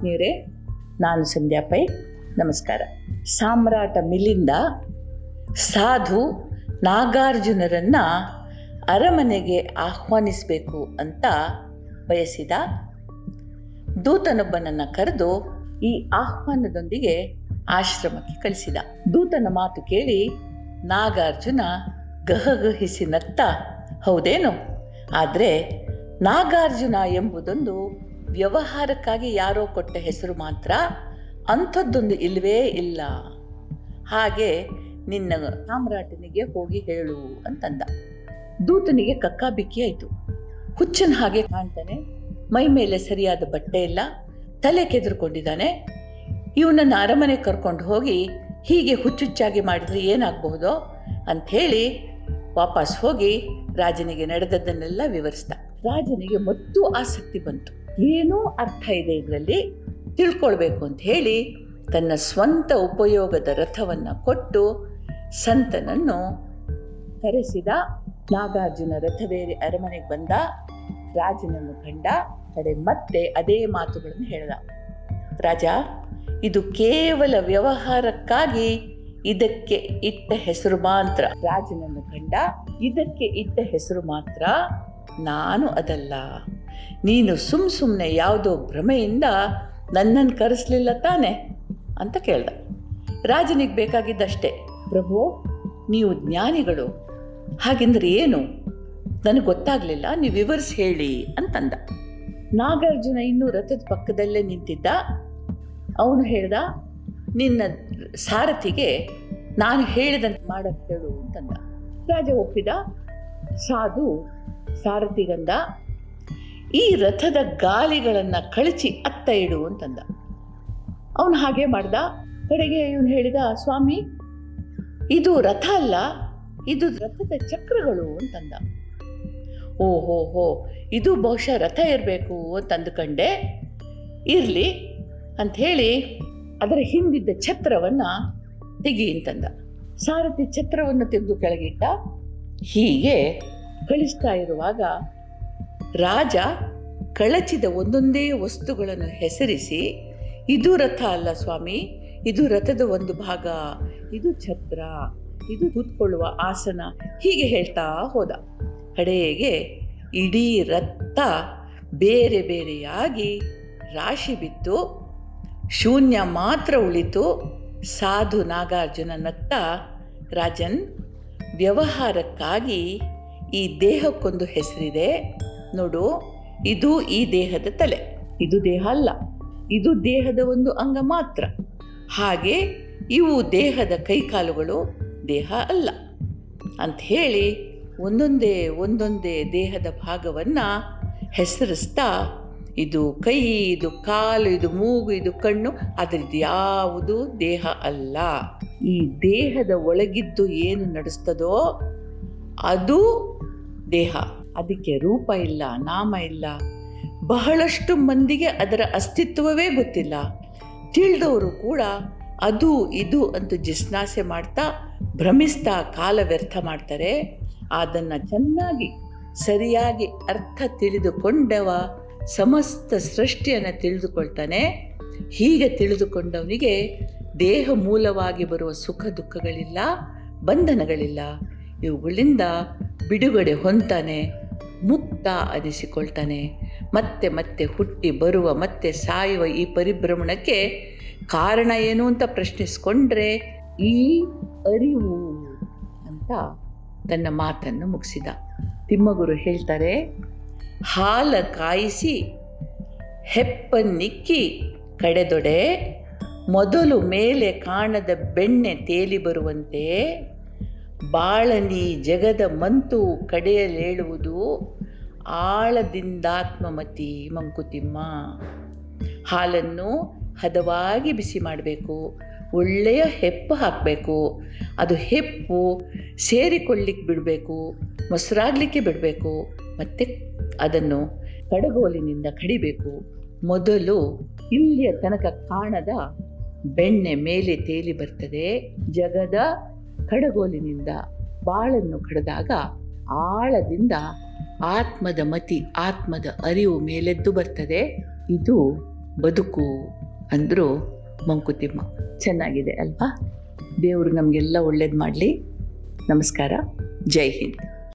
ಆತ್ಮೀಯರೇ ನಾನು ಸಂಧ್ಯಾ ಪೈ, ನಮಸ್ಕಾರ. ಸಾಮ್ರಾಟ ಮಿಲಿಂದ ಸಾಧು ನಾಗಾರ್ಜುನರನ್ನ ಅರಮನೆಗೆ ಆಹ್ವಾನಿಸಬೇಕು ಅಂತ ಬಯಸಿದ ದೂತನೊಬ್ಬನನ್ನು ಕರೆದು ಈ ಆಹ್ವಾನದೊಂದಿಗೆ ಆಶ್ರಮಕ್ಕೆ ಕಳಿಸಿದ. ದೂತನ ಮಾತು ಕೇಳಿ ನಾಗಾರ್ಜುನ ಗಹಗಹಿಸಿ ನತ್ತ ಹೌದೇನು? ಆದರೆ ನಾಗಾರ್ಜುನ ಎಂಬುದೊಂದು ವ್ಯವಹಾರಕ್ಕಾಗಿ ಯಾರೋ ಕೊಟ್ಟ ಹೆಸರು ಮಾತ್ರ ಅಂಥದ್ದೊಂದು ಇಲ್ಲವೇ ಇಲ್ಲ. ಹಾಗೆ ನಿನ್ನ ಸಾಮ್ರಾಟನಿಗೆ ಹೋಗಿ ಹೇಳು ಅಂತಂದ. ದೂತನಿಗೆ ಕಕ್ಕಾಬಿಕ್ಕಿ ಆಯಿತು. ಹುಚ್ಚನ ಹಾಗೆ ಕಾಣ್ತಾನೆ. ಮೈ ಮೇಲೆ ಸರಿಯಾದ ಬಟ್ಟೆ ಇಲ್ಲ. ತಲೆ ಕೆದರ್ಕೊಂಡಿದ್ದಾನೆ. ಇವನನ್ನು ಅರಮನೆ ಕರ್ಕೊಂಡು ಹೋಗಿ ಹೀಗೆ ಹುಚ್ಚುಚ್ಚಾಗಿ ಮಾಡಿದರೆ ಏನಾಗಬಹುದೋ ಅಂಥೇಳಿ ವಾಪಸ್ ಹೋಗಿ ರಾಜನಿಗೆ ನಡೆದದ್ದನ್ನೆಲ್ಲ ವಿವರಿಸ್ದ. ರಾಜನಿಗೆ ಮತ್ತೂ ಆಸಕ್ತಿ ಬಂತು. ಏನೋ ಅರ್ಥ ಇದೆ ಇದರಲ್ಲಿ. ತಿಳ್ಕೊಳ್ಬೇಕು ಅಂತ ಹೇಳಿ ತನ್ನ ಸ್ವಂತ ಉಪಯೋಗದ ರಥವನ್ನು ಕೊಟ್ಟು ಸಂತನನ್ನು ಕರೆಸಿದ ನಾಗಾರ್ಜುನ ರಥವೇರಿ ಅರಮನೆಗೆ ಬಂದ ರಾಜನನ್ನು ಕಂಡ ಕಡೆ ಮತ್ತೆ ಅದೇ ಮಾತುಗಳನ್ನು ಹೇಳಿದ. ರಾಜ, ಇದು ಕೇವಲ ವ್ಯವಹಾರಕ್ಕಾಗಿ ಇದಕ್ಕೆ ಇಟ್ಟ ಹೆಸರು ಮಾತ್ರ. ರಾಜನನ್ನು ಕಂಡ ಇದಕ್ಕೆ ಇಟ್ಟ ಹೆಸರು ಮಾತ್ರ. ನಾನು ಅದಲ್ಲ. ನೀನು ಸುಮ್ ಸುಮ್ಮನೆ ಯಾವುದೋ ಭ್ರಮೆಯಿಂದ ನನ್ನನ್ನು ಕರೆಸಲಿಲ್ಲ ತಾನೆ ಅಂತ ಕೇಳ್ದ. ರಾಜನಿಗೆ ಬೇಕಾಗಿದ್ದಷ್ಟೇ, ಪ್ರಭು, ನೀವು ಜ್ಞಾನಿಗಳು, ಹಾಗೆಂದ್ರೆ ಏನು? ನನಗೆ ಗೊತ್ತಾಗಲಿಲ್ಲ, ನೀವು ವಿವರಿಸಿ ಹೇಳಿ ಅಂತಂದ. ನಾಗಾರ್ಜುನ ಇನ್ನೂ ರಥದ ಪಕ್ಕದಲ್ಲೇ ನಿಂತಿದ್ದ. ಅವನು ಹೇಳ್ದ, ನಿನ್ನ ಸಾರಥಿಗೆ ನಾನು ಹೇಳಿದಂತೆ ಮಾಡಕ್ಕೆ ಹೇಳು ಅಂತಂದ. ರಾಜ ಒಪ್ಪಿದ. ಸಾಧು ಸಾರಥಿಗಂದ ಈ ರಥದ ಗಾಲಿಗಳನ್ನು ಕಳಚಿ ಅತ್ತ ಇಡು ಅಂತಂದ. ಅವನು ಹಾಗೆ ಮಾಡ್ದ. ಕಡೆಗೆ ಇವನು ಹೇಳಿದ, ಸ್ವಾಮಿ, ಇದು ರಥ ಅಲ್ಲ, ಇದು ರಥದ ಚಕ್ರಗಳು ಅಂತಂದ. ಓಹೋ ಹೋ, ಇದು ಬಹುಶಃ ರಥ ಇರಬೇಕು ಅಂತ ಅಂದುಕೊಂಡೆ ಇರಲಿ ಅಂಥೇಳಿ ಅದರ ಹಿಂದಿದ್ದ ಛತ್ರವನ್ನು ತೆಗಿ ಅಂತಂದ. ಸಾರಥಿ ಛತ್ರವನ್ನು ತೆಗೆದು ಕೆಳಗಿಟ್ಟ. ಹೀಗೆ ಕಳಿಸ್ತಾ ಇರುವಾಗ ರಾಜ ಕಳಚಿದ ಒಂದೊಂದೇ ವಸ್ತುಗಳನ್ನು ಹೆಸರಿಸಿ, ಇದು ರಥ ಅಲ್ಲ ಸ್ವಾಮಿ, ಇದು ರಥದ ಒಂದು ಭಾಗ, ಇದು ಛತ್ರ, ಇದು ಕೂತ್ಕೊಳ್ಳುವ ಆಸನ, ಹೀಗೆ ಹೇಳ್ತಾ ಹೋದ. ಕಡೆಗೆ ಇಡೀ ರಥ ಬೇರೆ ಬೇರೆಯಾಗಿ ರಾಶಿ ಬಿತ್ತು, ಶೂನ್ಯ ಮಾತ್ರ ಉಳಿತು. ಸಾಧು ನಾಗಾರ್ಜುನ ನತ್ತ ರಾಜನ್, ವ್ಯವಹಾರಕ್ಕಾಗಿ ಈ ದೇಹಕ್ಕೊಂದು ಹೆಸರಿದೆ. ನೋಡು, ಇದು ಈ ದೇಹದ ತಲೆ. ಇದು ದೇಹ ಅಲ್ಲ, ಇದು ದೇಹದ ಒಂದು ಅಂಗ ಮಾತ್ರ. ಹಾಗೆ ಇವು ದೇಹದ ಕೈಕಾಲುಗಳು ದೇಹ ಅಲ್ಲ. ಅಂತ ಹೇಳಿ ಒಂದೊಂದೇ ಒಂದೊಂದೇ ದೇಹದ ಭಾಗವನ್ನು ಹೆಸರಿಸ್ತಾ, ಇದು ಕೈ, ಇದು ಕಾಲು, ಇದು ಮೂಗು, ಇದು ಕಣ್ಣು, ಅದರದ್ದು ಯಾವುದು ದೇಹ ಅಲ್ಲ. ಈ ದೇಹದ ಒಳಗಿದ್ದು ಏನು ನಡೆಸ್ತದೋ ಅದು ದೇಹ. ಅದಕ್ಕೆ ರೂಪ ಇಲ್ಲ, ನಾಮ ಇಲ್ಲ. ಬಹಳಷ್ಟು ಮಂದಿಗೆ ಅದರ ಅಸ್ತಿತ್ವವೇ ಗೊತ್ತಿಲ್ಲ. ತಿಳಿದವರು ಕೂಡ ಅದು ಇದು ಅಂತ ಜಿಸ್ನಾಸೆ ಮಾಡ್ತಾ ಭ್ರಮಿಸ್ತಾ ಕಾಲ ವ್ಯರ್ಥ ಮಾಡ್ತಾರೆ. ಅದನ್ನು ಚೆನ್ನಾಗಿ, ಸರಿಯಾಗಿ ಅರ್ಥ ತಿಳಿದುಕೊಂಡವ ಸಮಸ್ತ ಸೃಷ್ಟಿಯನ್ನು ತಿಳಿದುಕೊಳ್ತಾನೆ. ಹೀಗೆ ತಿಳಿದುಕೊಂಡವನಿಗೆ ದೇಹ ಮೂಲವಾಗಿ ಬರುವ ಸುಖ ದುಃಖಗಳಿಲ್ಲ, ಬಂಧನಗಳಿಲ್ಲ. ಇವುಗಳಿಂದ ಬಿಡುಗಡೆ ಹೊಂತಾನೆ ಮುಕ್ತ ಅನಿಸಿಕೊಳ್ತಾನೆ. ಮತ್ತೆ ಮತ್ತೆ ಹುಟ್ಟಿ ಬರುವ, ಮತ್ತೆ ಸಾಯುವ ಈ ಪರಿಭ್ರಮಣಕ್ಕೆ ಕಾರಣ ಏನು ಅಂತ ಪ್ರಶ್ನಿಸ್ಕೊಂಡ್ರೆ ಈ ಅರಿವು ಅಂತ ತನ್ನ ಮಾತನ್ನು ಮುಗಿಸಿದ. ತಿಮ್ಮಗುರು ಹೇಳ್ತಾರೆ, ಹಾಲ ಕಾಯಿಸಿ ಹೆಪ್ಪನ್ನಿಕ್ಕಿ ಕಡೆದೊಡೆ, ಮೊದಲು ಮೇಲೆ ಕಾಣದ ಬೆಣ್ಣೆ ತೇಲಿ ಬರುವಂತೆ ಬಾಳನಿ ಜಗದ ಮಂತು ಕಡೆಯಲೇಳುವುದು ಆಳದಿಂದಾತ್ಮಮತಿ ಮಂಕುತಿಮ್ಮ. ಹಾಲನ್ನು ಹದವಾಗಿ ಬಿಸಿ ಮಾಡಬೇಕು, ಒಳ್ಳೆಯ ಹೆಪ್ಪು ಹಾಕಬೇಕು, ಅದು ಹೆಪ್ಪು ಸೇರಿಕೊಳ್ಳಿಕ್ಕೆ ಬಿಡಬೇಕು, ಮೊಸರಾಗಲಿಕ್ಕೆ ಬಿಡಬೇಕು, ಮತ್ತು ಅದನ್ನು ಕಡಗೋಲಿನಿಂದ ಕಡಿಬೇಕು. ಮೊದಲು ಇಲ್ಲಿಯ ತನಕ ಕಾಣದ ಬೆಣ್ಣೆ ಮೇಲೆ ತೇಲಿ ಬರ್ತದೆ, ಜಗದ ಕಡಗೋಲಿನಿಂದ ಬಾಳನ್ನು ಕಡದಾಗ ಆಳದಿಂದ ಆತ್ಮದ ಮತಿ, ಆತ್ಮದ ಅರಿವು ಮೇಲೆದ್ದು ಬರ್ತದೆ. ಇದು ಬದುಕು ಅಂದರು ಮಂಕುತಿಮ್ಮ. ಚೆನ್ನಾಗಿದೆ ಅಲ್ವಾ? ದೇವರು ನಮಗೆಲ್ಲ ಒಳ್ಳೇದು ಮಾಡಲಿ. ನಮಸ್ಕಾರ. ಜೈ ಹಿಂದ್.